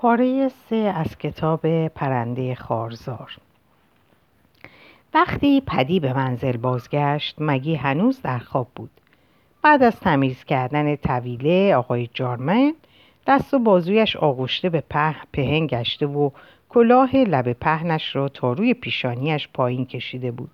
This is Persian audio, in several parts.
پاره سه از کتاب پرنده خارزار. وقتی پدی به منزل بازگشت مگی هنوز در خواب بود. بعد از تمیز کردن طویله آقای جارمن دست و بازویش آغشته به په پهن گشته و کلاه لب پهنش را تا روی پیشانیش پایین کشیده بود.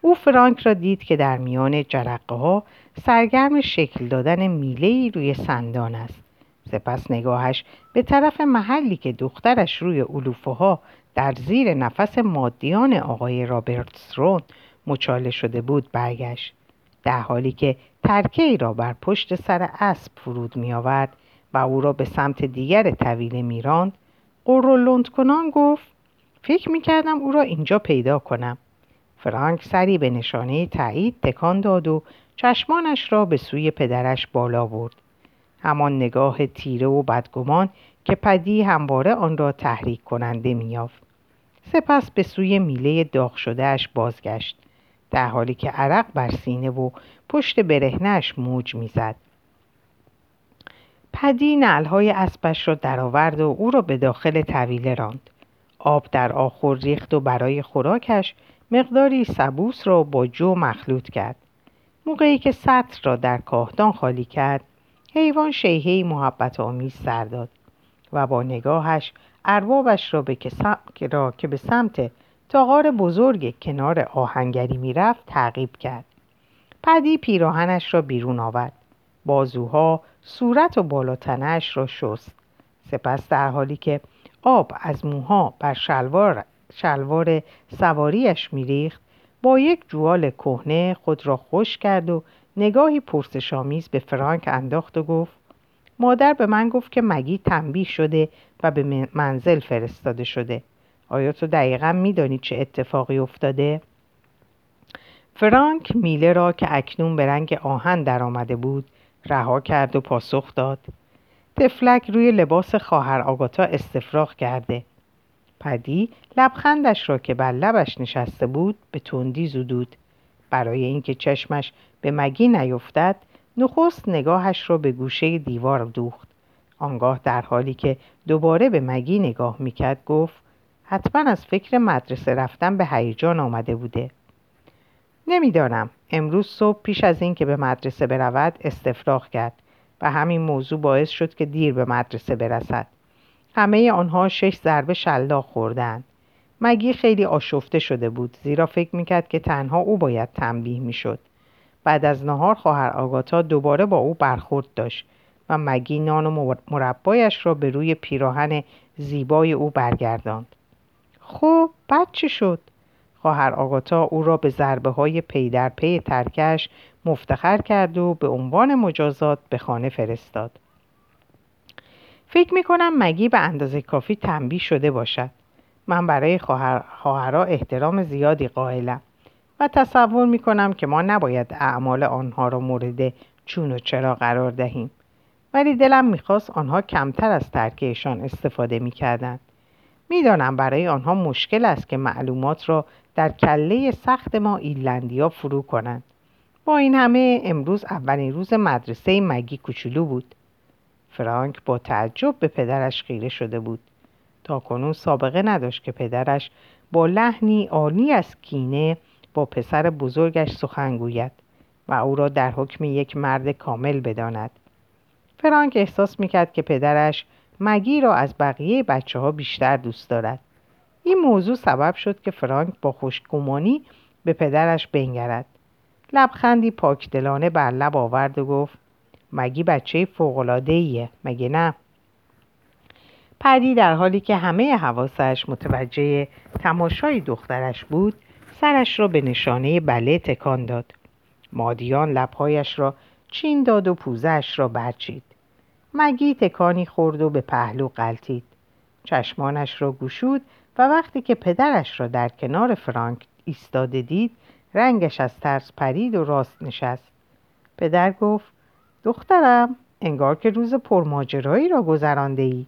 او فرانک را دید که در میان جرقه ها سرگرم شکل دادن میله روی سندان است. سپس نگاهش به طرف محلی که دخترش روی علوفه ها در زیر نفس مادیان آقای رابرتسرون مچاله شده بود برگشت. در حالی که ترکه ای را بر پشت سر اسب فرود می آورد و او را به سمت دیگر طویل میراند قرولند کنان گفت فکر می کردم او را اینجا پیدا کنم. فرانک سری به نشانه تایید تکان داد و چشمانش را به سوی پدرش بالا برد. همان نگاه تیره و بدگمان که پدی همواره آن را تحریک کننده میافت سپس به سوی میله داغ شدهش بازگشت در حالی که عرق بر سینه و پشت برهنش موج می‌زد. پدی نعلهای اسبش را درآورد و او را به داخل طویله راند. آب در آخر ریخت و برای خوراکش مقداری سبوس را با جو مخلوط کرد. موقعی که سطر را در کاهدان خالی کرد حیوان شیهی محبت آمیز سر داد و با نگاهش اربابش را, به را که به سمت تاغار بزرگ کنار آهنگری می‌رفت تعقیب کرد. پدی پیراهنش را بیرون آورد. بازوها صورت و بالاتنش را شست. سپس در حالی که آب از موها بر شلوار, شلوار سواریش میریخت با یک جوال کهنه خود را خوش کرد و نگاهی پرسشآمیز به فرانک انداخت و گفت مادر به من گفت که مگی تنبیه شده و به منزل فرستاده شده. آیا تو دقیقا میدانی چه اتفاقی افتاده؟ فرانک میله را که اکنون به رنگ آهن در آمده بود رها کرد و پاسخ داد. تفلک روی لباس خواهر آگاتا استفراغ کرده. پدی لبخندش را که بر لبش نشسته بود به تندی زدود. برای اینکه چشمش به مگی نیفتد نخست نگاهش را به گوشه دیوار دوخت. آنگاه در حالی که دوباره به مگی نگاه می‌کرد گفت حتما از فکر مدرسه رفتن به هیجان آمده بوده. نمی‌دانم. امروز صبح پیش از اینکه به مدرسه برود استفراغ کرد و همین موضوع باعث شد که دیر به مدرسه برسد. همه آنها شش ضربه شلاق خوردند مگی خیلی آشفته شده بود؟ زیرا فکر می‌کرد که تنها او باید تنبیه می‌شد. بعد از نهار خواهر آگاتا دوباره با او برخورد داشت و مگی نان و مربایش را به روی پیراهن زیبای او برگرداند. خب بعد چی شد؟ خواهر آگاتا او را به ضربه های پی در پی ترکش مفتخر کرد و به عنوان مجازات به خانه فرستاد. فکر می کنم مگی به اندازه کافی تنبیه شده باشد. من برای خواهرها احترام زیادی قائلم و تصور می کنم که ما نباید اعمال آنها را مورد چون و چرا قرار دهیم. ولی دلم می‌خواست آنها کمتر از ترکشان استفاده می‌کردند. می‌دانم برای آنها مشکل است که معلومات را در کله سخت ما ایلندیا فرو کنند. با این همه امروز اولین روز مدرسه مگی کوچولو بود. فرانک با تعجب به پدرش خیره شده بود. تا کنون سابقه نداشت که پدرش با لحنی عالی از کینه با پسر بزرگش سخن گوید و او را در حکم یک مرد کامل بداند. فرانک احساس می‌کرد که پدرش مگی را از بقیه بچه ها بیشتر دوست دارد. این موضوع سبب شد که فرانک با خوشگمانی به پدرش بنگرد. لبخندی پاکدلانه بر لب آورد و گفت مگی بچه فوقلاده ایه مگه نه؟ پدی در حالی که همه حواسش متوجه تماشای دخترش بود سرش را به نشانه بله تکان داد. مادیان لبهایش را چین داد و پوزش را برچید. مگی تکانی خورد و به پهلو قلتید چشمانش را گشود و وقتی که پدرش را در کنار فرانک ایستاده دید رنگش از ترس پرید و راست نشست. پدر گفت دخترم انگار که روز پرماجرایی را گذرانده ای.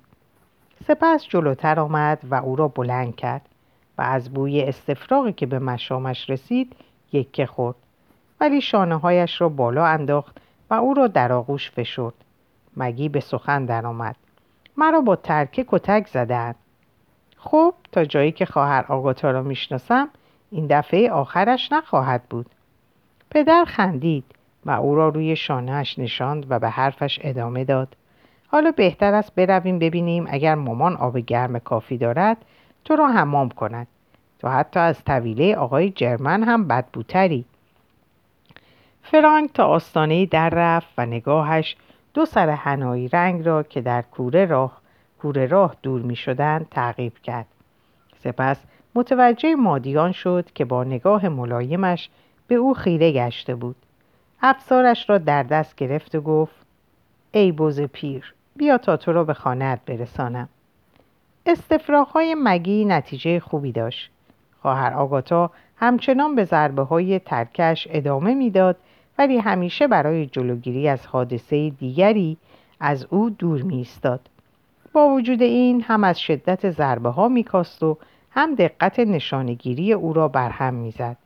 سپس جلوتر آمد و او را بلند کرد و از بوی استفراغی که به مشامش رسید یکه خورد. ولی شانه هایش را بالا انداخت و او را در آغوش فشرد. مگی به سخن درآمد مرا با ترکه کتک زدن خب تا جایی که خواهر آگاتا را می‌شناسم این دفعه آخرش نخواهد بود. پدر خندید و او را روی شانهش نشاند و به حرفش ادامه داد. حالا بهتر است برویم ببینیم اگر مامان آب گرم کافی دارد تو را حمام کند تو حتی از طویله آقای جرمن هم بدبوتری فرانک تا آستانه در رفت و نگاهش دو سر هنایی رنگ را که در کوره راه, کوره راه دور می شدن تعقیب کرد. سپس متوجه مادیان شد که با نگاه ملایمش به او خیره گشته بود. افسارش را در دست گرفت و گفت ای بوز پیر بیا تا تو را به خانهت برسانم. استفراغ مگی نتیجه خوبی داشت. خواهر آگاتا همچنان به ضربه های ترکش ادامه می‌داد ولی همیشه برای جلوگیری از حادثه دیگری از او دور می ایستاد. با وجود این هم از شدت ضربه ها میکاست و هم دقت نشانگیری او را برهم می‌زد.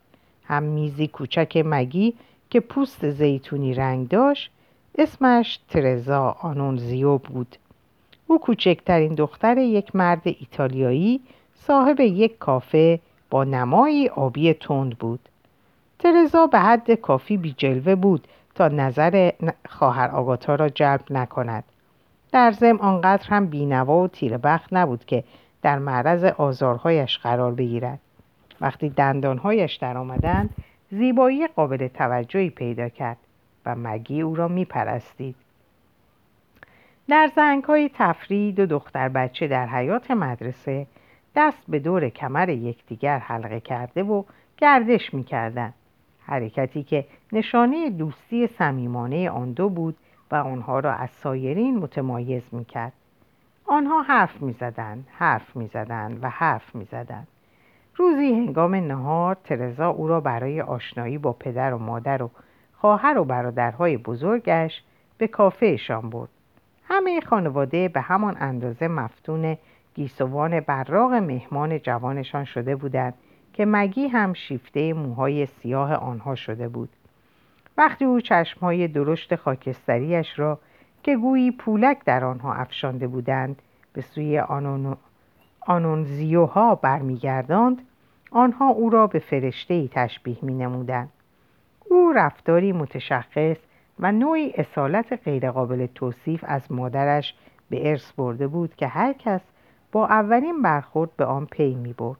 هم میزی کوچک مگی که پوست زیتونی رنگ داشت اسمش ترزا آنونزیو بود. او کوچکترین دختر یک مرد ایتالیایی صاحب یک کافه با نمایی آبی تند بود. ترزا به حد کافی بی جلوه بود تا نظر خواهر آگاتا را جلب نکند. در زم آنقدر هم بینوا و تیر بخت نبود که در معرض آزارهایش قرار بگیرد. وقتی دندانهایش در آمدند زیبایی قابل توجهی پیدا کرد و مگی او را میپرستید. در زنگ های تفریح دو دختر بچه در حیات مدرسه دست به دور کمر یکدیگر حلقه کرده و گردش می‌کردند. حرکتی که نشانه دوستی صمیمانه آن دو بود و آنها را از سایرین متمایز می‌کرد آنها حرف می‌زدند حرف می‌زدند و حرف می‌زدند روزی هنگام نهار ترزا او را برای آشنایی با پدر و مادر و خواهر و برادرهای بزرگش به کافهشان برد همه خانواده به همان اندازه مفتون گیسوان براغ مهمان جوانشان شده بودند که مگی هم شیفته موهای سیاه آنها شده بود وقتی او چشمهای درشت خاکستریش را که گویی پولک در آنها افشانده بودند به سوی آنون... آنونزیوها برمیگرداند آنها او را به فرشته ای تشبیه می نمودند. او رفتاری متشخص و نوعی اصالت غیرقابل توصیف از مادرش به ارث برده بود که هر کس با اولین برخورد به آن پی می برد.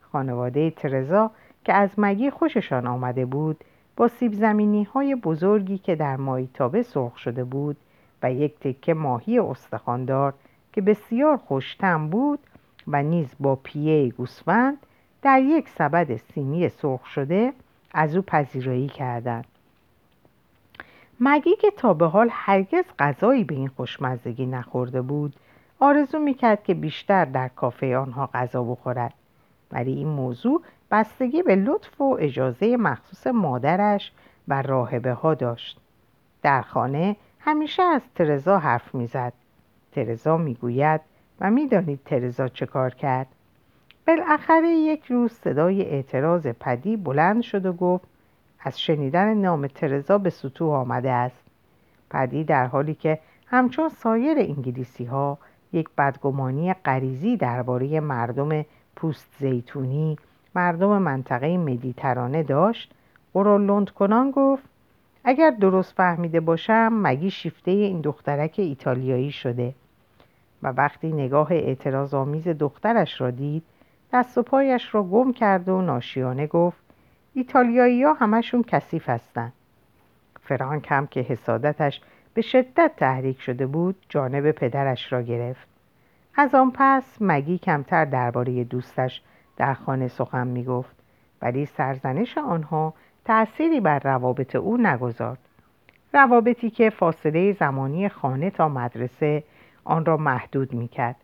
خانواده ترزا که از مگی خوششان آمده بود با سیب زمینی های بزرگی که در مایتابه سرخ شده بود و یک تکه ماهی استخاندار که بسیار خوشتم بود و نیز با پیه گوسفند در یک سبد سیمی سرخ شده از او پذیرایی کردند مگی که تا به حال هرگز غذایی به این خوشمزگی نخورده بود آرزو می‌کرد که بیشتر در کافه آنها غذا بخورد. ولی این موضوع بستگی به لطف و اجازه مخصوص مادرش و راهبه ها داشت. در خانه همیشه از ترزا حرف می‌زد. ترزا می‌گوید و می‌دانید ترزا چه کار کرد؟ بالاخره یک روز صدای اعتراض پدی بلند شد و گفت از شنیدن نام ترزا به سطوح آمده است. پدی در حالی که همچون سایر انگلیسی ها یک بدگمانی غریزی درباره مردم پوست زیتونی مردم منطقه مدیترانه داشت لند کنان گفت اگر درست فهمیده باشم مگی شیفته این دخترک ایتالیایی شده؟ و وقتی نگاه اعتراض آمیز دخترش را دید دست و پایش را گم کرد و ناشیانه گفت ایتالیایی ها همشون کثیف هستند فرانک هم که حسادتش به شدت تحریک شده بود جانب پدرش را گرفت. از آن پس مگی کمتر درباره دوستش در خانه سخن می گفت ولی سرزنش آنها تأثیری بر روابط او نگذارد روابطی که فاصله زمانی خانه تا مدرسه آن را محدود می کرد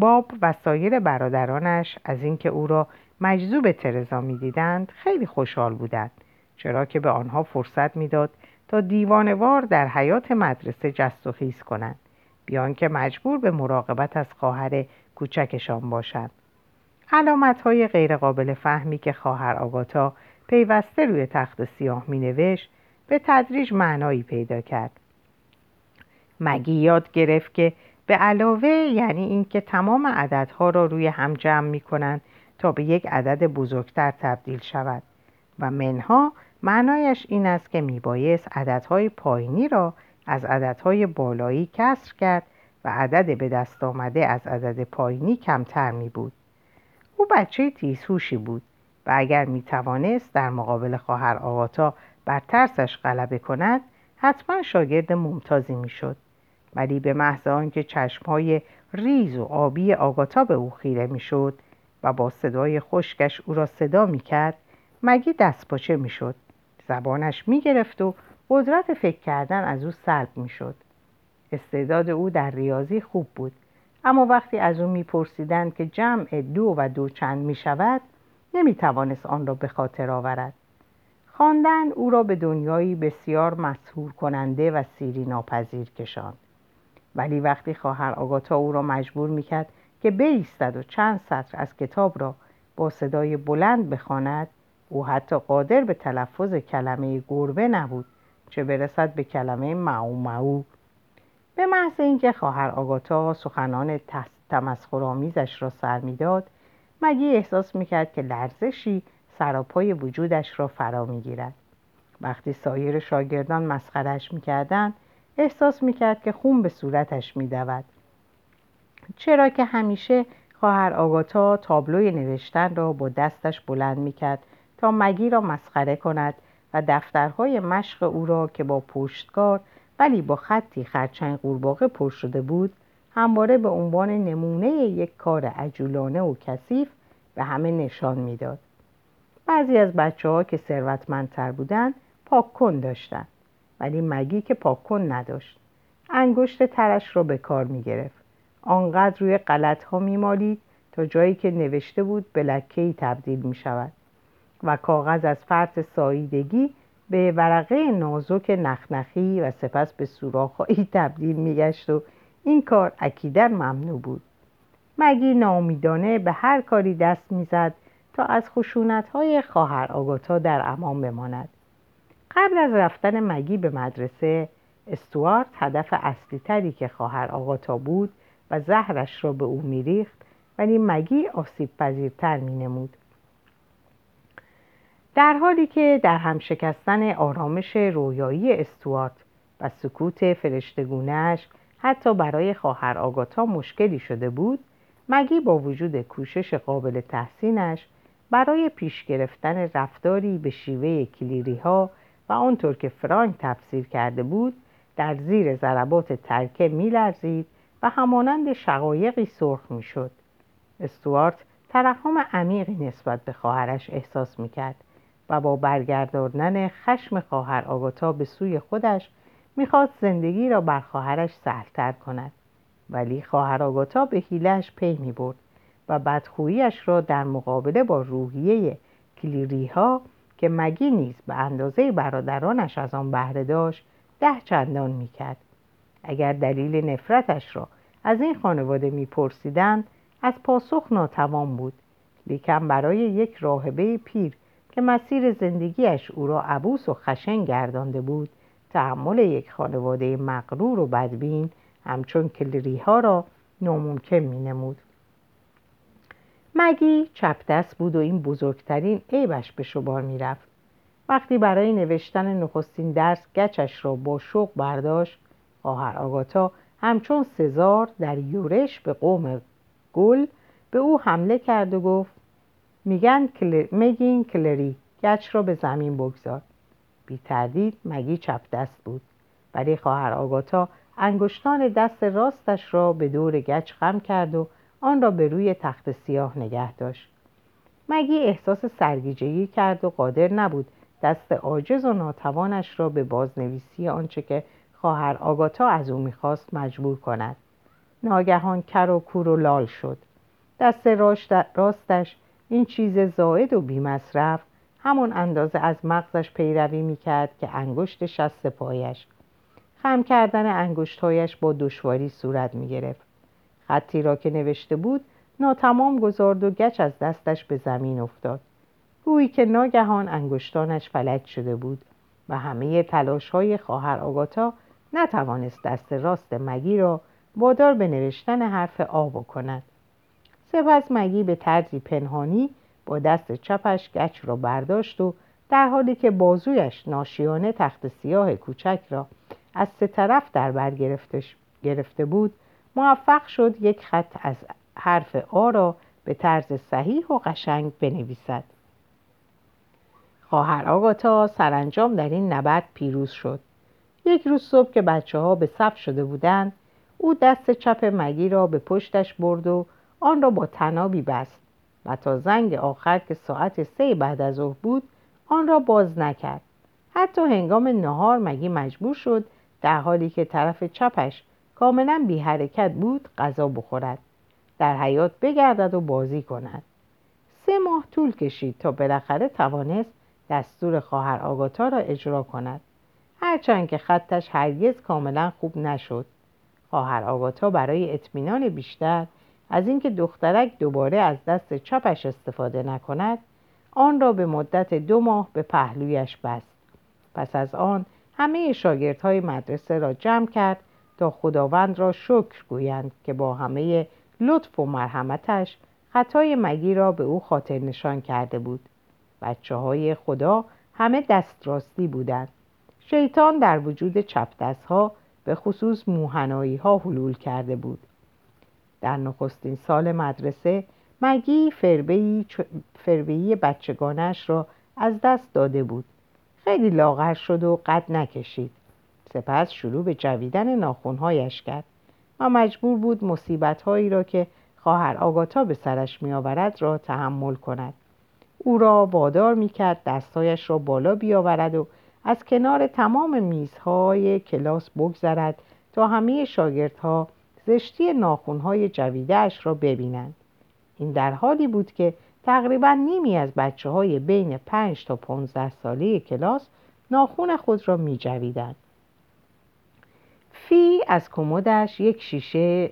باب و سایر برادرانش از اینکه او را مجذوب ترزا می‌دیدند خیلی خوشحال بودند چرا که به آنها فرصت می‌داد تا دیوانوار در حیات مدرسه جست و خیز کنند بیان که مجبور به مراقبت از خواهر کوچکشان باشند. علامت های غیرقابل فهمی که خواهر آگاتا پیوسته روی تخت سیاه می نوشت به تدریج معنایی پیدا کرد. مگی یاد گرفت که به علاوه یعنی اینکه تمام عددها را روی هم جمع می کنند تا به یک عدد بزرگتر تبدیل شود و منها معنایش این است که میبایست عددهای پایینی را از عددهای بالایی کسر کرد و عدد به دست آمده از عدد پایینی کمتر می بود. او بچه تیزهوشی بود و اگر می توانست در مقابل خواهر آقاتا بر ترسش غلبه کند حتما شاگرد ممتازی می شد. ولی به محض آنکه چشمهای ریز و آبی آگاتا به او خیره می شد و با صدای خشکش او را صدا می کرد مگی دست پاچه می شد. زبانش می گرفت و قدرت فکر کردن از او سلب می شد. استعداد او در ریاضی خوب بود اما وقتی از او میپرسیدند که جمع دو و دو چند می شود آن را به خاطر آورد خواندن او را به دنیایی بسیار مسهور کننده و سیری ناپذیر کشاند ولی وقتی خواهر آگاتا او را مجبور می‌کرد که بایستد و چند سطر از کتاب را با صدای بلند بخواند او حتی قادر به تلفظ کلمه گربه نبود چه برسد به کلمه معو معو به محض اینکه خواهر آگاتا سخنان تمسخرآمیزش را سر می‌داد مگی احساس می‌کرد که لرزشی سراپای وجودش را فرا می‌گیرد؟ وقتی سایر شاگردان مسخرش می‌کردند احساس می‌کرد که خون به صورتش میدود. چرا که همیشه خواهر آگاتا تابلوی نوشتن را با دستش بلند می‌کرد تا مگی را مسخره کند و دفترهای مشق او را که با پشتکار ولی با خطی خرچنگ قورباغه پر شده بود همواره به عنوان نمونه یک کار عجولانه و کثیف به همه نشان می‌داد. بعضی از بچه ها که ثروتمندتر بودند پاککن داشتند. ولی مگی که پاککن نداشت. انگشت ترش را به کار می گرفت. آنقدر روی غلط ها می مالید تا جایی که نوشته بود به لکه تبدیل می شود. و کاغذ از فرط ساییدگی به ورقه نازک نخنخی و سپس به سوراخهایی تبدیل میگشت و این کار اکیدن ممنوع بود. مگی نامیدانه به هر کاری دست می‌زد تا از خشونت های خواهر آگاتا در امان بماند. قبل از رفتن مگی به مدرسه استوارت هدف اصلی تری که خواهر آقاتا بود و زهرش را به او میریخت ولی مگی آسیب پذیرتر می نمود. در حالی که در هم شکستن آرامش رویایی استوارت و سکوت فرشتگونش حتی برای خواهر آگاتا مشکلی شده بود مگی با وجود کوشش قابل تحسینش برای پیش گرفتن رفتاری به شیوه کلیری ها و آنطور که فرانک تفسیر کرده بود در زیر ضربات ترکه میلرزید و همانند شقایقی سرخ می‌شد. استوارت ترحم عمیقی نسبت به خواهرش احساس می‌کرد و با برگرداندن خشم خواهر آگاتا به سوی خودش می‌خواست زندگی را بر خواهرش سهلتر کند. ولی خواهر آگاتا به حیلش پی می‌برد و بدخوییش را در مقابله با روحیه کلیری ها که مگی نیز به اندازه برادرانش از آن بهره داشت ده چندان می‌کرد اگر دلیل نفرتش را از این خانواده میپرسیدند از پاسخ ناتوان بود لیکن برای یک راهبه پیر که مسیر زندگیش او را عبوس و خشن گردانده بود تحمل یک خانواده مغرور و بدبین همچون کلری ها را ناممکن می نمود. مگی چپ دست بود و این بزرگترین عیبش به شبار می رفت. وقتی برای نوشتن نخستین درس گچش را با شوق برداشت خواهر آگاتا همچون سزار در یورش به قوم گل به او حمله کرد و گفت میگن کل... میگین کلری گچ را به زمین بگذار بی تردید مگی چپ دست بود ولی خواهر آگاتا انگشتان دست راستش را به دور گچ خم کرد و آن را به روی تخت سیاه نگه داشت. مگی احساس سرگیجگی کرد و قادر نبود دست عاجز و ناتوانش را به بازنویسی آنچه که خواهر آگاتا از او می‌خواست مجبور کند. ناگهان کر و کور و لال شد. دست راستش این چیز زائد و بیمصرف همون اندازه از مغزش پیروی می‌کرد که انگشت شست پایش خم کردن انگشتهایش با دشواری صورت می‌گرفت. خطی را که نوشته بود ناتمام گذارد و گچ از دستش به زمین افتاد. گویی که ناگهان انگشتانش فلج شده بود و همه تلاش های خواهر آگاتا نتوانست دست راست مگی را وادار به نوشتن حرف آ بکند. سپس مگی به طرزی پنهانی با دست چپش گچ را برداشت و در حالی که بازویش ناشیانه تخت سیاه کوچک را از سه طرف در بر گرفته بود موفق شد یک خط از حرف آ را به طرز صحیح و قشنگ بنویسد. خواهر آگاتا سرانجام در این نبرد پیروز شد. یک روز صبح که بچه ها به صف شده بودند او دست چپ مگی را به پشتش برد و آن را با تنابی بست و تا زنگ آخر که ساعت سه بعد از ظهر بود آن را باز نکرد. حتی هنگام نهار مگی مجبور شد در حالی که طرف چپش کاملا بی حرکت بود غذا بخورد در حیات بگردد و بازی کند. سه ماه طول کشید تا بالاخره توانست دستور خواهر آگاتا را اجرا کند. هرچند که خطش هرگز کاملا خوب نشد. خواهر آگاتا برای اطمینان بیشتر از اینکه دخترک دوباره از دست چپش استفاده نکند آن را به مدت دو ماه به پهلویش بست. پس از آن همه شاگردهای مدرسه را جمع کرد تا خداوند را شکر گویند که با همه لطف و مرحمتش خطای مگی را به او خاطر نشان کرده بود. بچه های خدا همه دست راستی بودند. شیطان در وجود چپ ها به خصوص موهنایی ها حلول کرده بود. در نخستین سال مدرسه مگی فربهی بچگانش را از دست داده بود. خیلی لاغر شد و قد نکشید. سپس شروع به جویدن ناخونهایش کرد. و مجبور بود مصیبتهایی را که خواهر آگاتا به سرش میآورد را تحمل کند. او را وادار می‌کرد دستهایش را بالا بیاورد و از کنار تمام میزهای کلاس بگذرد تا همه شاگردها زشتی ناخونهای جویدهاش را ببینند. این در حالی بود که تقریبا نیمی از بچه های بین 5 تا 15 ساله کلاس ناخون خود را می جویدند. فی از کمدش یک شیشه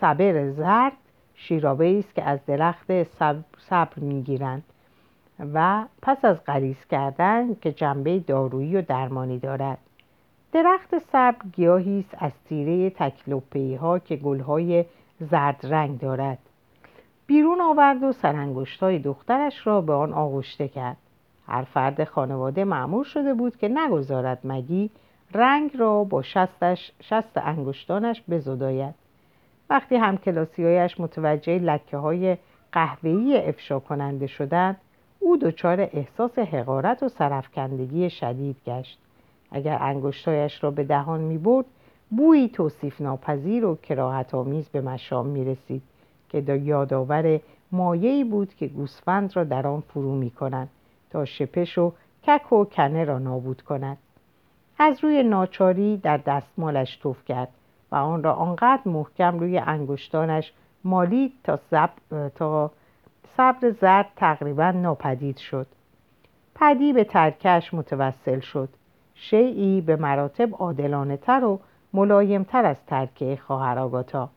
صبر زرد شیرابه است که از درخت صبر می‌گیرند و پس از غریز کردن که جنبه دارویی و درمانی دارد. درخت صبر گیاهی است از تیره تکلوپی ها که گلهای زرد رنگ دارد. بیرون آورد و سرانگشتهای دخترش را به آن آغشته کرد. هر فرد خانواده معمول شده بود که نگذارد مگی رنگ را با شستش شست انگشتانش بزداید. وقتی هم کلاسیایش متوجه لکه های قهوه‌ای افشا کننده شدند او دچار احساس حقارت و سرفکندگی شدید گشت. اگر انگشتایش را به دهان می برد بویی توصیف ناپذیر و کراهت آمیز به مشام می رسید که یادآور مایهی بود که گوسفند را در آن فرو می کنند تا شپش و کک و کنه را نابود کند. از روی ناچاری در دستمالش توف کرد و آن را آنقدر محکم روی انگشتانش مالید تا, زب... تا صبر زرد تقریبا ناپدید شد. پدی به ترکش متوسل شد. شیعی به مراتب عادلانه تر و ملایم تر از ترکه خواهر آگاتا.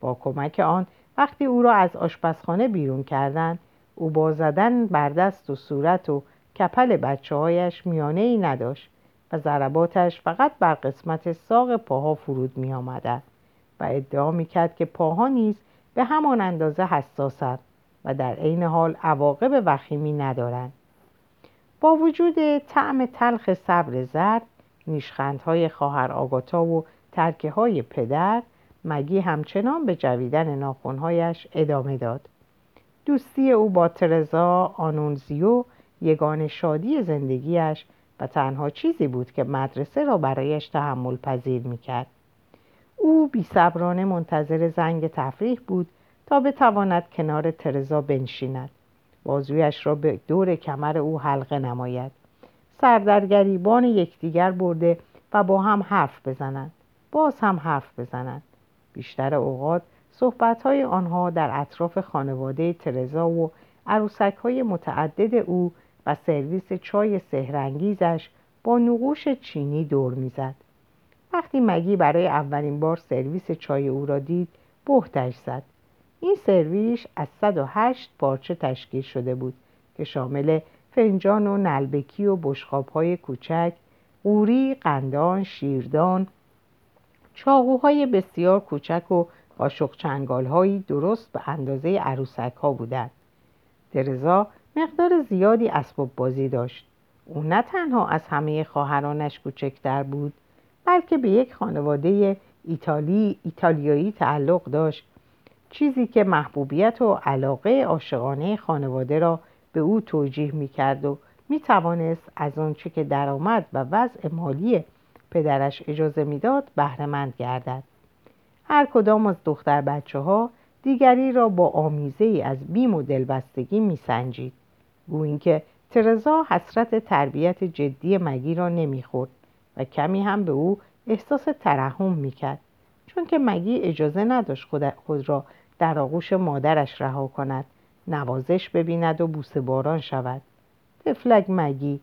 با کمک آن وقتی او را از آشپزخانه بیرون کردند او با زدن بر دست و صورت و کپل بچه هایش میانه ای نداشت. و ضرباتش فقط بر قسمت ساق پاها فرود می آمدن و ادعا می کرد که پاها نیز به همان اندازه حساسند و در عین حال عواقب وخیمی ندارند. با وجود طعم تلخ صبر زرد نیشخندهای خواهر آگاتا و ترکه های پدر مگی همچنان به جویدن ناخونهایش ادامه داد. دوستی او با ترزا آنونزیو یگان شادی زندگیش و تنها چیزی بود که مدرسه را برایش تحمل پذیر می کرد. او بی صبرانه منتظر زنگ تفریح بود تا بتواند کنار ترزا بنشیند. بازویش را به دور کمر او حلقه نماید. سردرگریبان یکدیگر برده و با هم حرف بزنند. باز هم حرف بزنند. بیشتر اوقات صحبتهای آنها در اطراف خانواده ترزا و عروسک های متعدد او و سرویس چای سهرنگیزش با نقوش چینی دور می‌زد. وقتی مگی برای اولین بار سرویس چای او را دید بهتش زد این سرویس از 108 پارچه تشکیل شده بود که شامل فنجان و نلبکی و های کوچک قوری، قندان، شیردان، چاقوهای بسیار کوچک و قاشق چنگال درست به اندازه عروسک ها بودند. ترزا مقدار زیادی اسباب بازی داشت. او نه تنها از همه خواهرانش کوچکتر بود بلکه به یک خانواده ایتالی ایتالیایی تعلق داشت چیزی که محبوبیت و علاقه عاشقانه خانواده را به او توجیه می کرد و می توانست از آنچه که درآمد و وضع مالی پدرش اجازه می‌داد بهرهمند گردد هر کدام از دختر بچه ها دیگری را با آمیزه ای از بیم و دلبستگی میسنجید. گویی که ترزا حسرت تربیت جدی مگی را نمی‌خورد و کمی هم به او احساس ترحم می‌کرد. چون که مگی اجازه نداشت خود را در آغوش مادرش رها کند نوازش ببیند و بوسه باران شود. تفلک مگی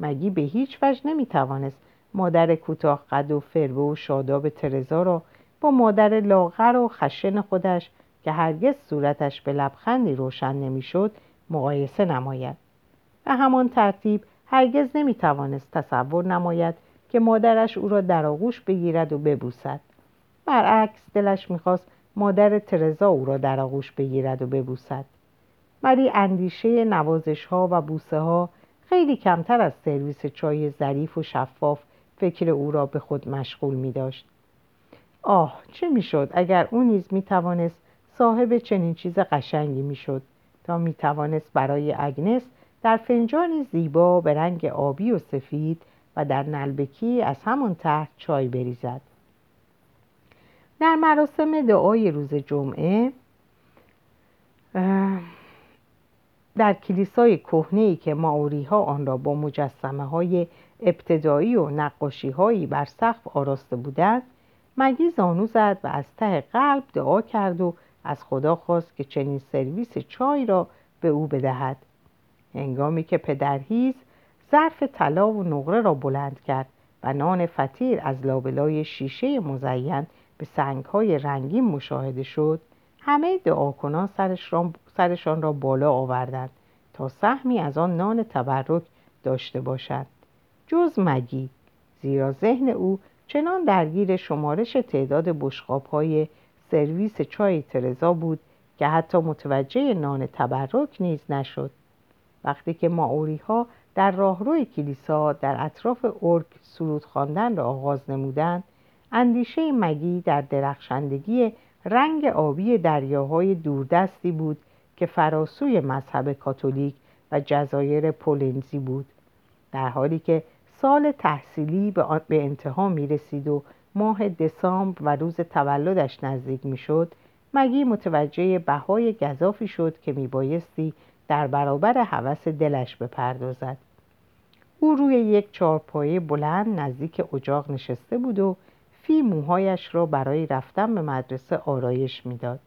مگی به هیچ وجه نمی‌توانست مادر کوتاه قد و فربه و شاداب ترزا را با مادر لاغر و خشن خودش که هرگز صورتش به لبخندی روشن نمی‌شد مقایسه نماید. به همان ترتیب هرگز نمی‌توانست تصور نماید که مادرش او را در آغوش بگیرد و ببوسد. برعکس دلش می‌خواست مادر ترزا او را در آغوش بگیرد و ببوسد. ولی اندیشه نوازش ها و بوسه ها خیلی کمتر از سرویس چای ظریف و شفاف فکر او را به خود مشغول می داشت. آه چه می‌شد اگر او نیز می توانست صاحب چنین چیز قشنگی می‌شد تا می توانست برای اگنس در فنجانی زیبا به رنگ آبی و سفید و در نلبکی از همان تحت چای بریزد. در مراسم دعای روز جمعه در کلیسای کهنه که ماوری ها آن را با مجسمه های ابتدایی و نقاشی هایی بر سقف آراسته بودند مگی زانو زد و از ته قلب دعا کرد و از خدا خواست که چنین سرویس چای را به او بدهد. هنگامی که پدرهیز ظرف طلا و نقره را بلند کرد و نان فطیر از لابلای شیشه مزین به سنگهای رنگین مشاهده شد همه دعاکنان سرشان را بالا آوردند تا سهمی از آن نان تبرک داشته باشند. جز مگی زیرا ذهن او چنان درگیر شمارش تعداد بشقاب های سرویس چای ترزا بود که حتی متوجه نان تبرک نیز نشد. وقتی که ماوری ها در راهروی کلیسا در اطراف ارک سرود خواندن را آغاز نمودند اندیشه مگی در درخشندگی رنگ آبی دریاهای دوردستی بود که فراسوی مذهب کاتولیک و جزایر پولنزی بود. در حالی که سال تحصیلی به انتها می رسید و ماه دسامبر و روز تولدش نزدیک می شد مگی متوجه بهای گذافی شد که می بایستی در برابر هوس دلش بپردازد. او روی یک چارپایه بلند نزدیک اجاق نشسته بود و فی موهایش را برای رفتن به مدرسه آرایش می‌داد.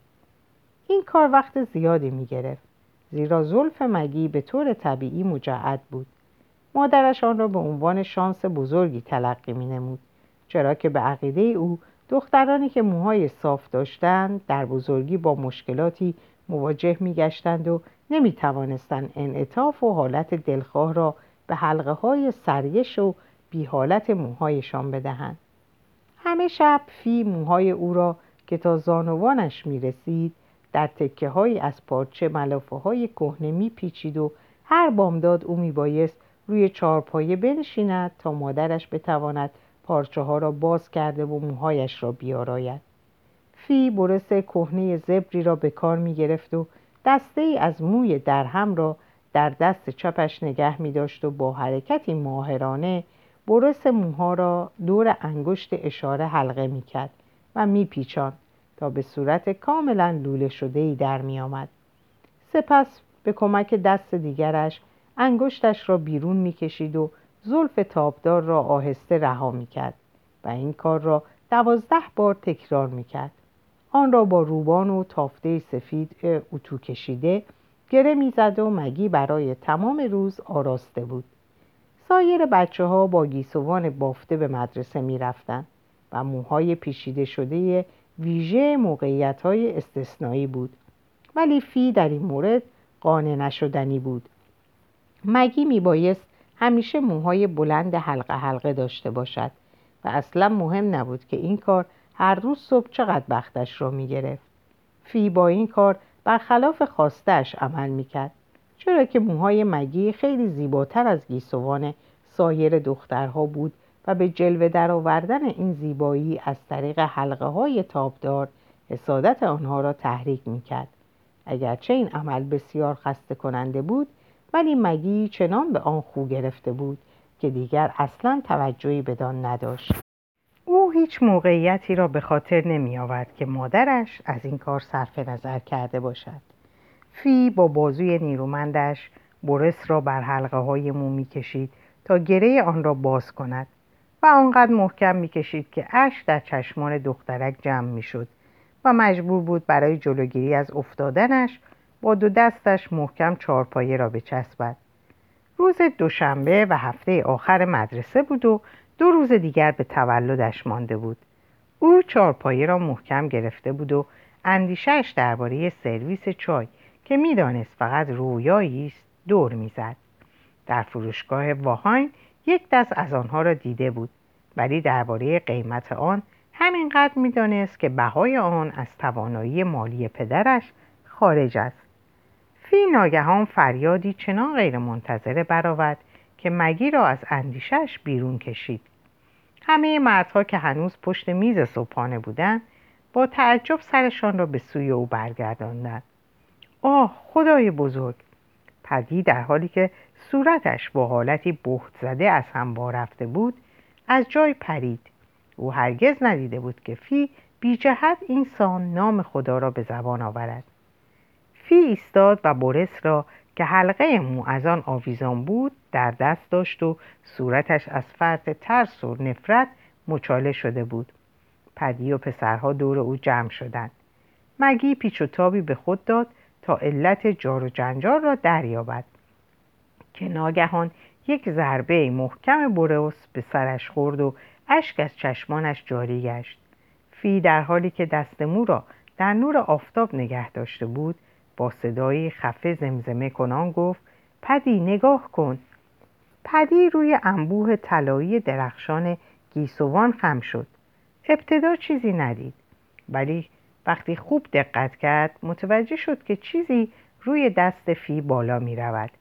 این کار وقت زیادی می گرفت زیرا زلف مگی به طور طبیعی مجعد بود. مادرش آن را به عنوان شانس بزرگی تلقی می نمود چرا که به عقیده او دخترانی که موهای صاف داشتند در بزرگی با مشکلاتی مواجه می گشتند و نمی توانستند انعطاف و حالت دلخواه را به حلقه های سریش و بی حالت موهایشان بدهند. همه شب فی موهای او را که تا زانوانش می رسید در تکه های از پارچه ملافه های کهنه می پیچید و هر بامداد او می بایست روی چارپایه بنشیند تا مادرش بتواند پارچه ها را باز کرده و موهایش را بیاراید فی برس کهنه زبری را به کار می گرفت و دسته ای از موی درهم را در دست چپش نگه می داشت و با حرکتی ماهرانه برس موها را دور انگشت اشاره حلقه می کرد و می پیچان تا به صورت کاملا لوله شده ای در می آمد. سپس به کمک دست دیگرش انگشتش را بیرون می کشید و زلف تابدار را آهسته رها می کرد و این کار را دوازده بار تکرار می کرد. آن را با روبان و تافته سفید اتو کشیده گره می‌زد و مگی برای تمام روز آراسته بود. سایر بچه ها با گیسوان بافته به مدرسه می رفتن و موهای پیشیده شده ویژه موقعیت های استثنایی بود. ولی فی در این مورد قانع نشدنی بود. مگی می بایست همیشه موهای بلند حلقه حلقه داشته باشد و اصلا مهم نبود که این کار هر روز صبح چقدر بختش را می‌گرفت. فی با این کار برخلاف خواستش عمل می‌کرد چرا که موهای مگی خیلی زیباتر از گیسوان سایر دخترها بود و به جلوه در آوردن این زیبایی از طریق حلقه های تابدار حسادت آنها را تحریک می‌کرد. اگرچه این عمل بسیار خسته کننده بود ولی مگی چنان به آن خو گرفته بود که دیگر اصلا توجهی بدان نداشت. او هیچ موقعیتی را به خاطر نمی آورد که مادرش از این کار صرف نظر کرده باشد. فی با بازوی نیرومندش برس را بر حلقه های مو می کشید تا گره آن را باز کند و آنقدر محکم می کشید که اش در چشمان دخترک جمع می شد و مجبور بود برای جلوگیری از افتادنش با دو دستش محکم چارپایه را بچسبد. روز دوشنبه و هفته آخر مدرسه بود و دو روز دیگر به تولدش مانده بود. او چارپایه را محکم گرفته بود و اندیشهش درباره سرویس چای که می‌دانست فقط رویایی است دور می‌زد. در فروشگاه واهاین یک دست از آنها را دیده بود ولی درباره قیمت آن همینقدر می‌دانست که بهای آن از توانایی مالی پدرش خارج است. فی ناگهان فریادی چنان غیر منتظره برآورد که مگی را از اندیشش بیرون کشید. همه مردها که هنوز پشت میز صبحانه بودند با تعجب سرشان را به سوی او برگرداندند. آه خدای بزرگ! پدی در حالی که صورتش با حالتی بهت زده از هم رفته بود از جای پرید. او هرگز ندیده بود که فی بی جهت این سان نام خدا را به زبان آورد. فی ایستاد و بورس را که حلقه مو از آن آویزان بود در دست داشت و صورتش از فرط ترس و نفرت مچاله شده بود. پدی و پسرها دور او جمع شدند. مگی پیچ و تابی به خود داد تا علت جار و جنجال را دریابد. که ناگهان یک ضربه محکم بروس به سرش خورد و اشک از چشمانش جاری گشت. فی در حالی که دست مو را در نور آفتاب نگه داشته بود با صدایی خفه زمزمه کنان گفت پدی نگاه کن. پدی روی انبوه طلایی درخشان گیسوان خم شد. ابتدا چیزی ندید. ولی وقتی خوب دقت کرد متوجه شد که چیزی روی دست فی بالا می رود.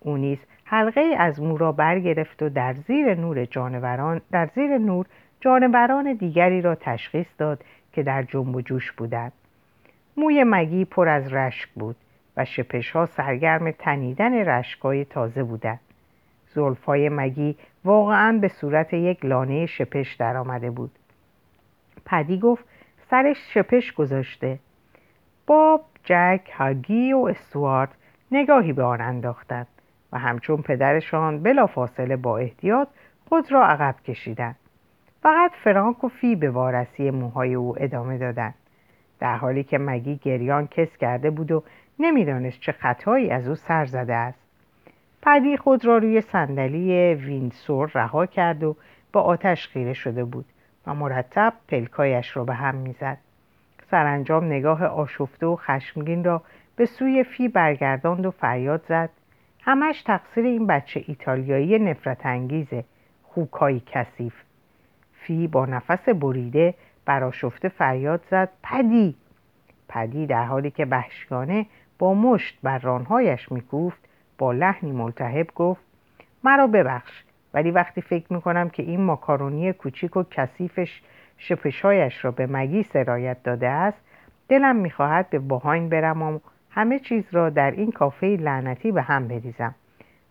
او نیز حلقه از مو را برگرفت و در زیر نور جانوران در زیر نور جانوران دیگری را تشخیص داد که در جنب و جوش بودند. موی مگی پر از رشک بود و شپش ها سرگرم تنیدن رشکای تازه بودند. زلفای مگی واقعا به صورت یک لانه شپش درآمده بود. پدی گفت سرش شپش گذاشته. باب جک هاگی و استوارت نگاهی به آن انداختند و همچون پدرشان بلافاصله با احتیاط خود را عقب کشیدند. فقط فرانک و فی به وارسی موهای او ادامه دادند. در حالی که مگی گریان کس کرده بود و نمی‌دانست چه خطایی از او سر زده است. پدی خود را روی صندلی ویندسور رها کرد و با آتش خیره شده بود و مرتب پلکایش را به هم می‌زد. سرانجام نگاه آشفته و خشمگین را به سوی فی برگرداند و فریاد زد. همش تقصیر این بچه ایتالیایی نفرت انگیزه خوکایی کثیف. فی با نفس بریده براشفته فریاد زد پدی. پدی در حالی که بهشگانه با مشت بر رانهایش میکوفت با لحنی ملتهب گفت مرا ببخش ولی وقتی فکر می‌کنم که این ماکارونی کوچیک و کثیفش شپشهایش را به مگی سرایت داده است دلم می‌خواهد به باهاین برم و همه چیز را در این کافه لعنتی به هم بریزم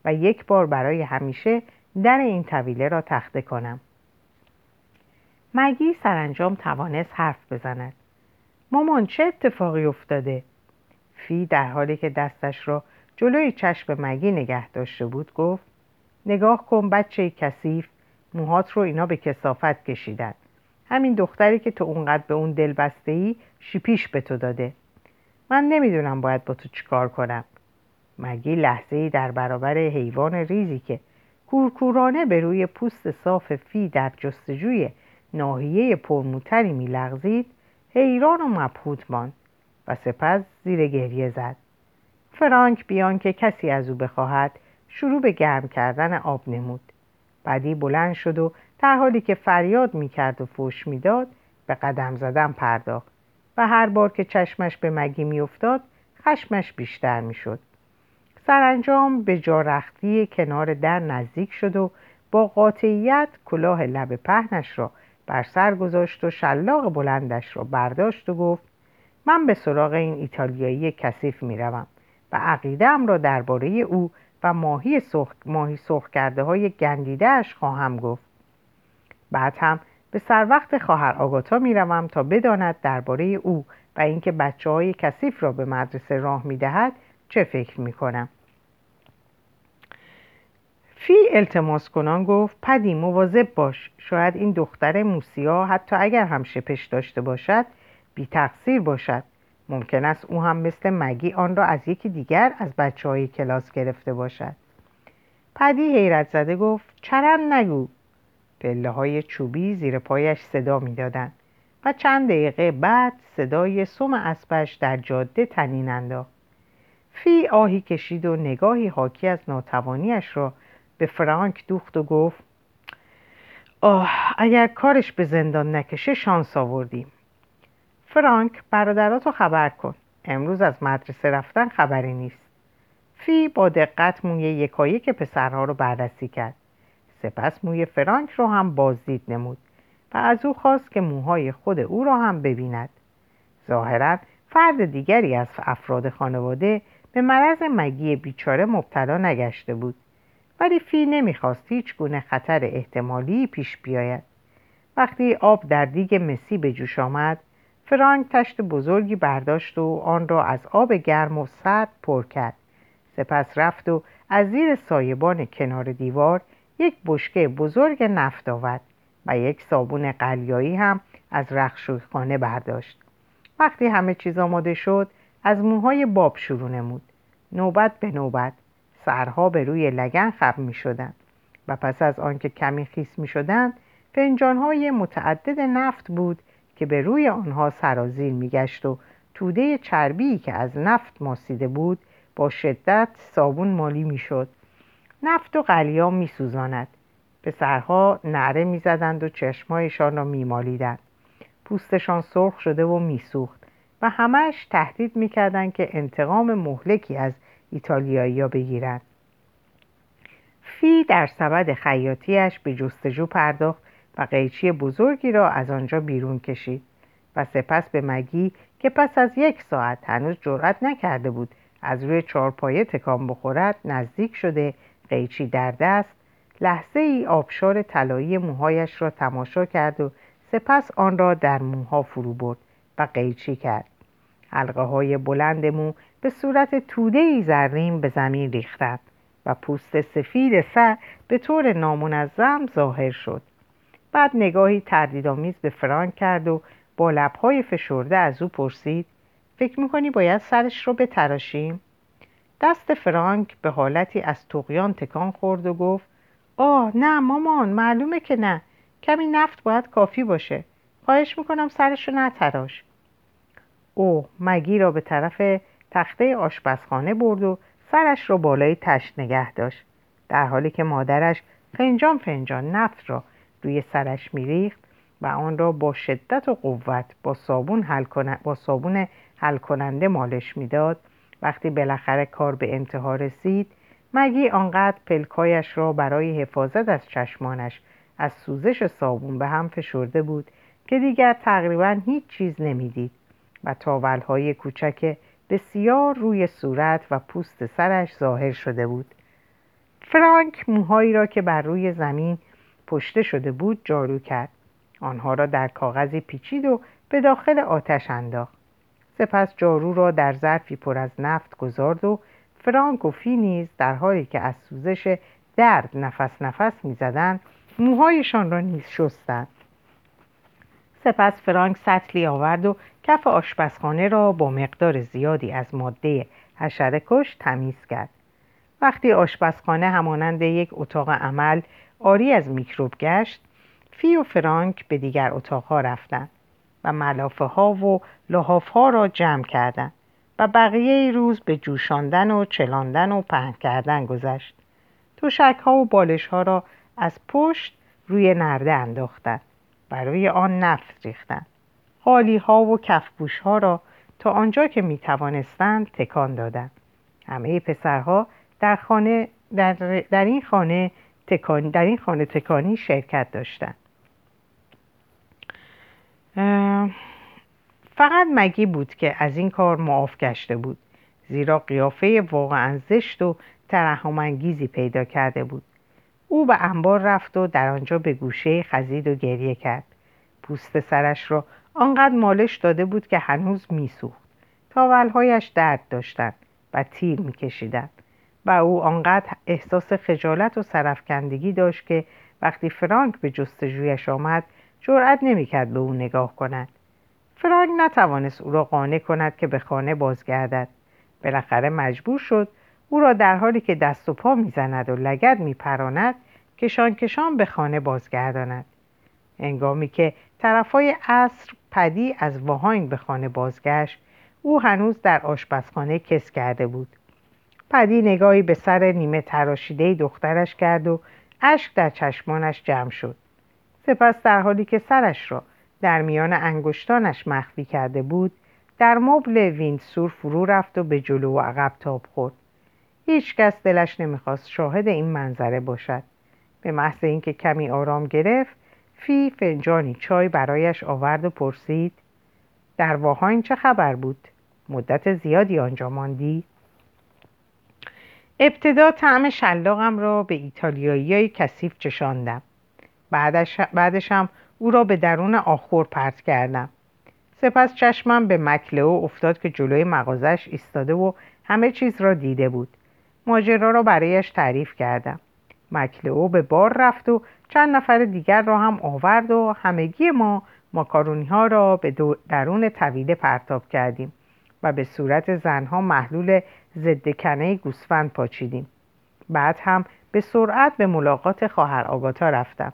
و یک بار برای همیشه در این طویله را تخته کنم. مگی سرانجام توانست حرف بزند. مامان چه اتفاقی افتاده؟ فی در حالی که دستش را جلوی چشم مگی نگه داشته بود گفت نگاه کن بچه کثیف موهات رو اینا به کسافت کشیدن. همین دختری که تو اونقدر به اون دل بسته ای شیپیش به تو داده. من نمی‌دونم باید با تو چیکار کنم. مگی لحظه ای در برابر حیوان ریزی که کورکورانه به روی پوست صاف فی در جستجوی ناحیه پرموتری میلغزید حیران و مبهوت ماند و سپس زیر گریه زد. فرانک بیان که کسی از او بخواهد شروع به گرم کردن آب نمود. بعدی بلند شد و در حالی که فریاد می‌کرد و فوش می‌داد به قدم زدن پرداخت و هر بار که چشمش به مگی میافتاد خشمش بیشتر می‌شد. سرانجام به جارختی کنار در نزدیک شد و با قاطعیت کلاه لب پهنش را بر سر گذاشت و شلاق بلندش را برداشت و گفت من به سراغ این ایتالیایی کثیف می‌روم و عقیدهام را درباره او و ماهی سرخ, ماهی سرخ کرده های گندیدهش خواهم گفت. بعد هم به سر وقت خواهر آگاتا می‌روم تا بداند درباره او و اینکه بچه های کثیف را به مدرسه راه می‌دهد چه فکر می‌کنم. فی التماس کنان گفت پدی مواظب باش شاید این دختر موسیا حتی اگر هم شپش داشته باشد بی تقصیر باشد. ممکن است او هم مثل مگی آن را از یکی دیگر از بچه های کلاس گرفته باشد. پدی حیرت زده گفت چرم نگو. پله های چوبی زیر پایش صدا می‌دادند و چند دقیقه بعد صدای سم اسبش در جاده تنین انداخت. فی آهی کشید و نگاهی حاکی از ناتوانیش را به فرانک دوخت و گفت آه اگر کارش به زندان نکشه شانس آوردیم. فرانک برادراتو خبر کن. امروز از مدرسه رفتن خبری نیست. فی با دقت موی یکایی که پسرها رو بررسی کرد. سپس موی فرانک رو هم بازدید نمود و از او خواست که موهای خود او را هم ببیند. ظاهرا فرد دیگری از افراد خانواده به مرض مگی بیچاره مبتلا نگشته بود. ولی فی نمی‌خواست هیچ گونه خطر احتمالی پیش بیاید. وقتی آب در دیگ مسی به جوش آمد فرانک تشت بزرگی برداشت و آن را از آب گرم و سرد پر کرد. سپس رفت و از زیر سایبان کنار دیوار یک بشکه بزرگ نفت آورد و یک صابون قلیایی هم از خانه برداشت. وقتی همه چیز آماده شد از موهای باب شروع نمود. نوبت به نوبت. سرها به روی لگن خب می شدن و پس از آنکه کمی خیس می شدن فنجانهای متعدد نفت بود که به روی آنها سرازیر می گشت و توده چربی که از نفت ماسیده بود با شدت صابون مالی می شد نفت و قلیام می سوزاند پسرها نعره می زدند و چشمهایشان را می مالیدند پوستشان سرخ شده و می سوخت و همش تهدید می کردند که انتقام مهلکی از ایتالیایی ها بگیرند فی در سبد خیاطیش به جستجو پرداخت و قیچی بزرگی را از آنجا بیرون کشید و سپس به مگی که پس از یک ساعت هنوز جرأت نکرده بود از روی چارپایه تکان بخورد نزدیک شده قیچی در دست لحظه ای آبشار طلایی موهایش را تماشا کرد و سپس آن را در موها فرو برد و قیچی کرد. حلقه های بلند مو به صورت توده ای زرین به زمین ریختند و پوست سفید سر به طور نامنظم ظاهر شد. بعد نگاهی تردیدآمیز به فرانک کرد و با لبهای فشرده از او پرسید فکر می‌کنی باید سرش رو بتراشیم؟ دست فرانک به حالتی از تقیان تکان خورد و گفت آه نه مامان معلومه که نه. کمی نفت باید کافی باشه. خواهش می‌کنم سرش رو نتراش. او مگی را به طرف تخته آشپزخانه برد و سرش را بالای تشت نگه داشت. در حالی که مادرش فنجان فنجان نفت را روی سرش میریخت و آن را با شدت و قوت با صابون حل, با صابون حل کننده مالش می‌داد. وقتی بالاخره کار به انتها رسید مگی آنقدر پلکایش را برای حفاظت از چشمانش از سوزش صابون به هم فشرده بود که دیگر تقریبا هیچ چیز نمی‌دید. و تاولهای کوچک بسیار روی صورت و پوست سرش ظاهر شده بود. فرانک موهایی را که بر روی زمین پشته شده بود جارو کرد. آنها را در کاغذی پیچید و به داخل آتش انداخت. سپس جارو را در ظرفی پر از نفت گذارد و فرانک و فی نیز در حالی که از سوزش درد نفس نفس می‌زدند موهایشان را نیز شستند. سپس فرانک سطلی آورد و کف آشپزخانه را با مقدار زیادی از ماده حشره کش تمیز کرد. وقتی آشپزخانه همانند یک اتاق عمل آری از میکروب گشت فی و فرانک به دیگر اتاقها رفتند و ملافه ها و لحاف ها را جمع کردند و بقیه روز به جوشاندن و چلاندن و پهن کردن گذشت. توشک ها و بالش ها را از پشت روی نرده انداختند. و روی آن نفت ریختند. قالی ها و کفبوش ها را تا آنجا که می توانستند تکان دادند. همه پسرها در, خانه در, در این خانه تکانی در این خانه تکانی شرکت داشتند. فقط مگی بود که از این کار معاف گشته بود زیرا قیافه واقعا زشت و ترحمانگیزی پیدا کرده بود. او به انبار رفت و در آنجا به گوشه خزید و گریه کرد. پوست سرش را آنقدر مالش داده بود که هنوز میسوخت. تاولهایش درد داشتند و تیر میکشیدند و او آنقدر احساس خجالت و سرفکندگی داشت که وقتی فرانک به جستجویش آمد جرأت نمی‌کرد به او نگاه کند. فرانک نتوانست او را قانع کند که به خانه بازگردد. بالاخره مجبور شد او را در حالی که دست و پا می‌زند و لگد میپراند کشان کشان به خانه بازگرداند. انگامی که طرفای عصر پدی از واهاین به خانه بازگشت او هنوز در آشپزخانه کس کرده بود. پدی نگاهی به سر نیمه تراشیده دخترش کرد و اشک در چشمانش جمع شد. سپس در حالی که سرش را در میان انگشتانش مخفی کرده بود در مبل ویندسور فرو رفت و به جلو و عقب تاب خورد. هیچ کس دلش نمی‌خواست شاهد این منظره باشد. به محض اینکه کمی آرام گرفت فی فنجانی چای برایش آورد و پرسید در واهاین چه خبر بود؟ مدت زیادی آنجا ماندی؟ ابتدا طعم شلاقم را به ایتالیایی کثیف چشاندم. بعدش بعدشم او را به درون آخور پرت کردم. سپس چشمم به مکلئو افتاد که جلوی مغازش ایستاده و همه چیز را دیده بود. ماجرا را برایش تعریف کردم. مکلئو به بار رفت و چند نفر دیگر را هم آورد و همگی ما ماکارونی ها را به درون طویله پرتاب کردیم و به صورت زنها محلول ضد کنه گوسفند پاچیدیم. بعد هم به سرعت به ملاقات خواهر آگاتا رفتم.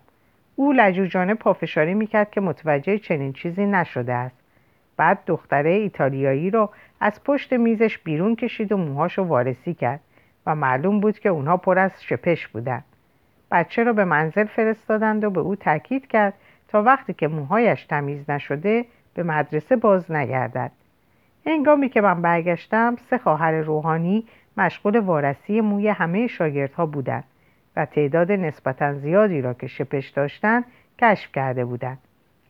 او لجوجانه پافشاری می‌کرد که متوجه چنین چیزی نشده است. بعد دختره ایتالیایی را از پشت میزش بیرون کشید و موهاشو وارسی کرد. و معلوم بود که اونها پر از شپش بودند بچه را به منزل فرستادند و به او تاکید کرد تا وقتی که موهایش تمیز نشده به مدرسه باز نگردد. هنگامی که من برگشتم سه خواهر روحانی مشغول وارسی موی همه شاگردها بودند و تعداد نسبتا زیادی را که شپش داشتند کشف کرده بودند.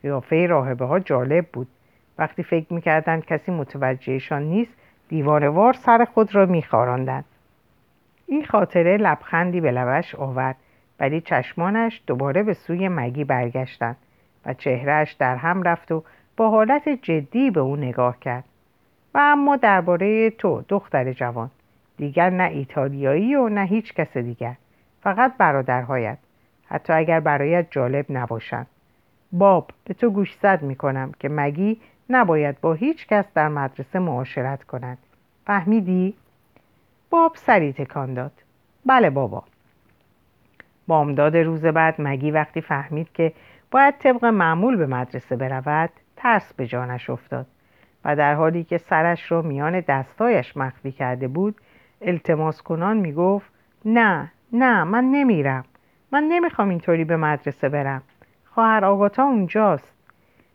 قیافه راهبه ها جالب بود. وقتی فکر می‌کردند کسی متوجهشان نیست دیوانوار سر خود را میخاراندند. این خاطره لبخندی به لبش آورد ولی چشمانش دوباره به سوی مگی برگشتند و چهرهش در هم رفت و با حالت جدی به او نگاه کرد. و اما درباره تو دختر جوان دیگر نه ایتالیایی و نه هیچ کس دیگر فقط برادرهایت حتی اگر برایت جالب نباشند. باب به تو گوشزد می کنم که مگی نباید با هیچ کس در مدرسه معاشرت کند. فهمیدی؟ باب سری تکان داد. بله بابا. بامداد روز بعد مگی وقتی فهمید که باید طبق معمول به مدرسه برود ترس به جانش افتاد و در حالی که سرش را میان دستایش مخفی کرده بود التماس کنان می‌گفت نه نه من نمیرم. من نمی‌خوام اینطوری به مدرسه برم. خواهر آگاتا اونجاست.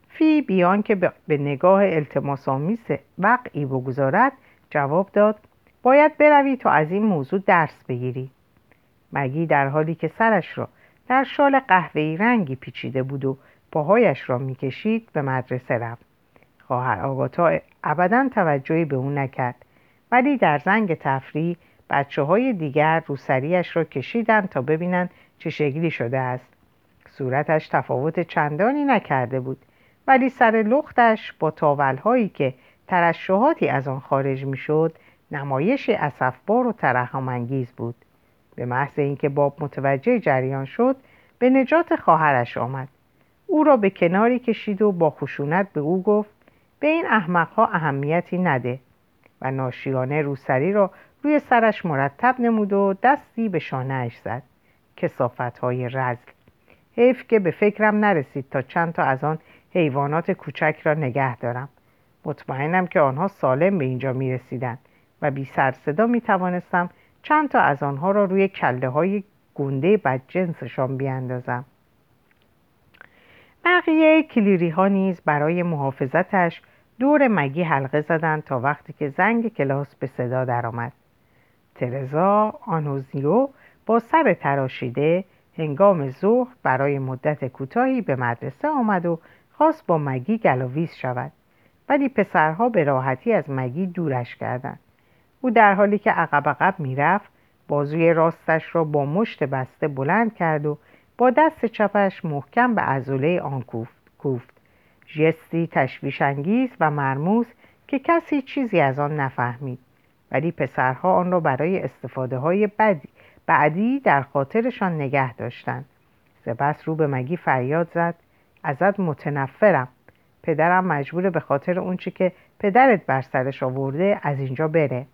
فی بیان که به نگاه التماس آمیز وقعی بگذارد جواب داد باید بروی تا از این موضوع درس بگیری. مگی در حالی که سرش را در شال قهوه‌ای رنگی پیچیده بود و پاهایش را می‌کشید به مدرسه رفت. خواهر آگاتا ابدا توجهی به او نکرد ولی در زنگ تفریح بچه های دیگر روسریش را کشیدند تا ببینند چه شکلی شده است. صورتش تفاوت چندانی نکرده بود ولی سر لختش با تاولهایی که ترشحاتی از آن خارج می‌شد نمایشی اسفبار و ترحمانگیز بود. به محض اینکه باب متوجه جریان شد به نجات خواهرش آمد. او را به کناری کشید و با خشونت به او گفت به این احمقها اهمیتی نده. و ناشیانه روسری را روی سرش مرتب نمود و دستی به شانهاش زد. کسافت های رزل حیف که به فکرم نرسید تا چند تا از آن حیوانات کوچک را نگه دارم. مطمئنم که آنها سالم به اینجا می رسیدن و بی سر صدا می توانستم چند تا از آنها را روی کله های گنده بدجنسشان بیاندازم. بقیه کلیری ها نیز برای محافظتش دور مگی حلقه زدند تا وقتی که زنگ کلاس به صدا درآمد. ترزا آنوزیو با سر تراشیده هنگام ظهر برای مدت کوتاهی به مدرسه آمد و خواست با مگی گلاویز شود. ولی پسرها به راحتی از مگی دورش کردند. او در حالی که عقب عقب می‌رفت بازوی راستش را با مشت بسته بلند کرد و با دست چپش محکم به عضله آن کوفت. جستی تشویش انگیز و مرموز که کسی چیزی از آن نفهمید. ولی پسرها آن را برای استفاده های بدی بعدی در خاطرشان نگه داشتند. سپس رو به مگی فریاد زد. ازت متنفرم. پدرم مجبور به خاطر اونچه که پدرت بر سرش آورده از اینجا بره.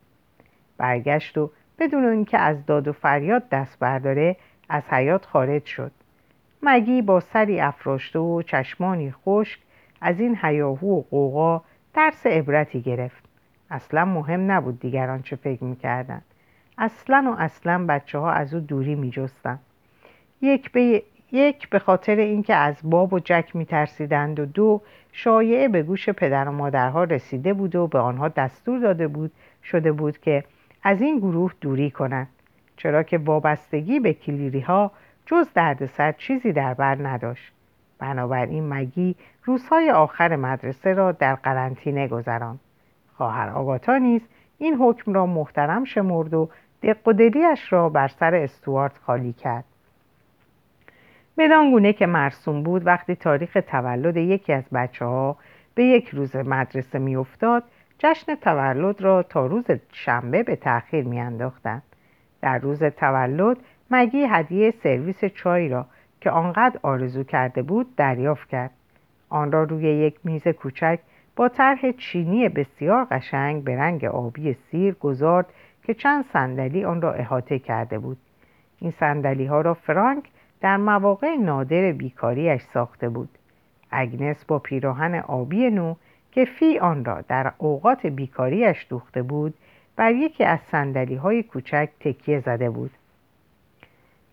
برگشت و بدون اینکه از داد و فریاد دست برداره از حیات خارج شد. مگی با سری افراشته و چشمانی خشک از این هیاهو و قوقا درس عبرتی گرفت. اصلا مهم نبود دیگران چه فکر می‌کردن. اصلا و اصلا بچه ها از او دوری میجستن. یک به یک به خاطر اینکه از باب و جک میترسیدند و دو شایعه به گوش پدر و مادرها رسیده بود و به آنها دستور داده بود شده بود که از این گروه دوری کنند چرا که وابستگی به کلیری ها جز دردسر چیزی در بر نداشت. بنابراین مگی روزهای آخر مدرسه را در قرنطینه گذراند. خواهر آگاتا نیز این حکم را محترم شمرد و دق و دلیش را بر سر استوارت خالی کرد. بدان گونه که مرسوم بود وقتی تاریخ تولد یکی از بچه ها به یک روز مدرسه میافتاد جشن تولد را تا روز شنبه به تأخیر میانداختند. در روز تولد مگی هدیه سرویس چای را که آنقدر آرزو کرده بود دریافت کرد؟ آن را روی یک میز کوچک با طرح چینی بسیار قشنگ به رنگ آبی سیر گذارد که چند صندلی آن را احاطه کرده بود. این صندلی ها را فرانک در مواقع نادر بیکاریش ساخته بود. اگنس با پیراهن آبی نو که فی آن را در اوقات بیکاریش دوخته بود بر یکی از صندلی های کوچک تکیه زده بود.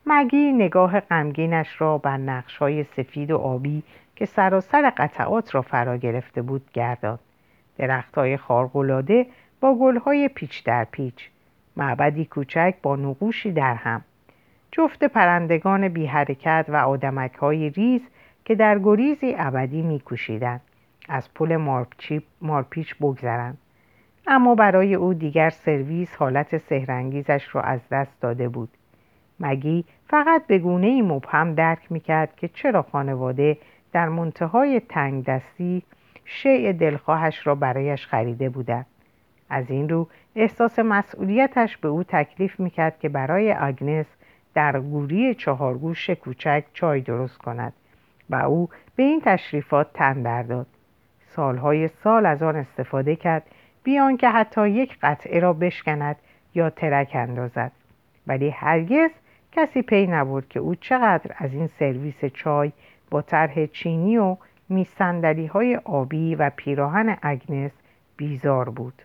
مگی نگاه غمگینش را بر نقش های سفید و آبی که سراسر قطعات را فرا گرفته بود گرداد درخت های خارقلاده با گل های پیچ در پیچ معبدی کوچک با نقوشی در هم. جفت پرندگان بی حرکت و آدمک های ریز که در گریزی ابدی میکوشیدند. از پل مارپیچ بگذرند. اما برای او دیگر سرویس حالت سهرنگیزش را از دست داده بود. مگی فقط به گونه ای مبهم درک می‌کرد که چرا خانواده در منتهای تنگ دستی شیع دلخواهش را برایش خریده بودند. از این رو احساس مسئولیتش به او تکلیف می‌کرد که برای آگنس در گوری چهارگوش کوچک چای درست کند و او به این تشریفات تن داد سالهای سال از آن استفاده کرد بیان که حتی یک قطعه را بشکند یا ترک اندازد. ولی هرگز کسی پی نبرد که او چقدر از این سرویس چای با طرح چینی و میسندلی های آبی و پیراهن اگنس بیزار بود.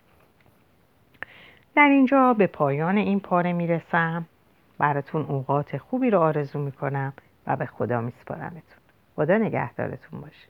در اینجا به پایان این پاره می‌رسم. براتون اوقات خوبی رو آرزو می‌کنم و به خدا میسپارمتون. خدا نگهدارتون باشه.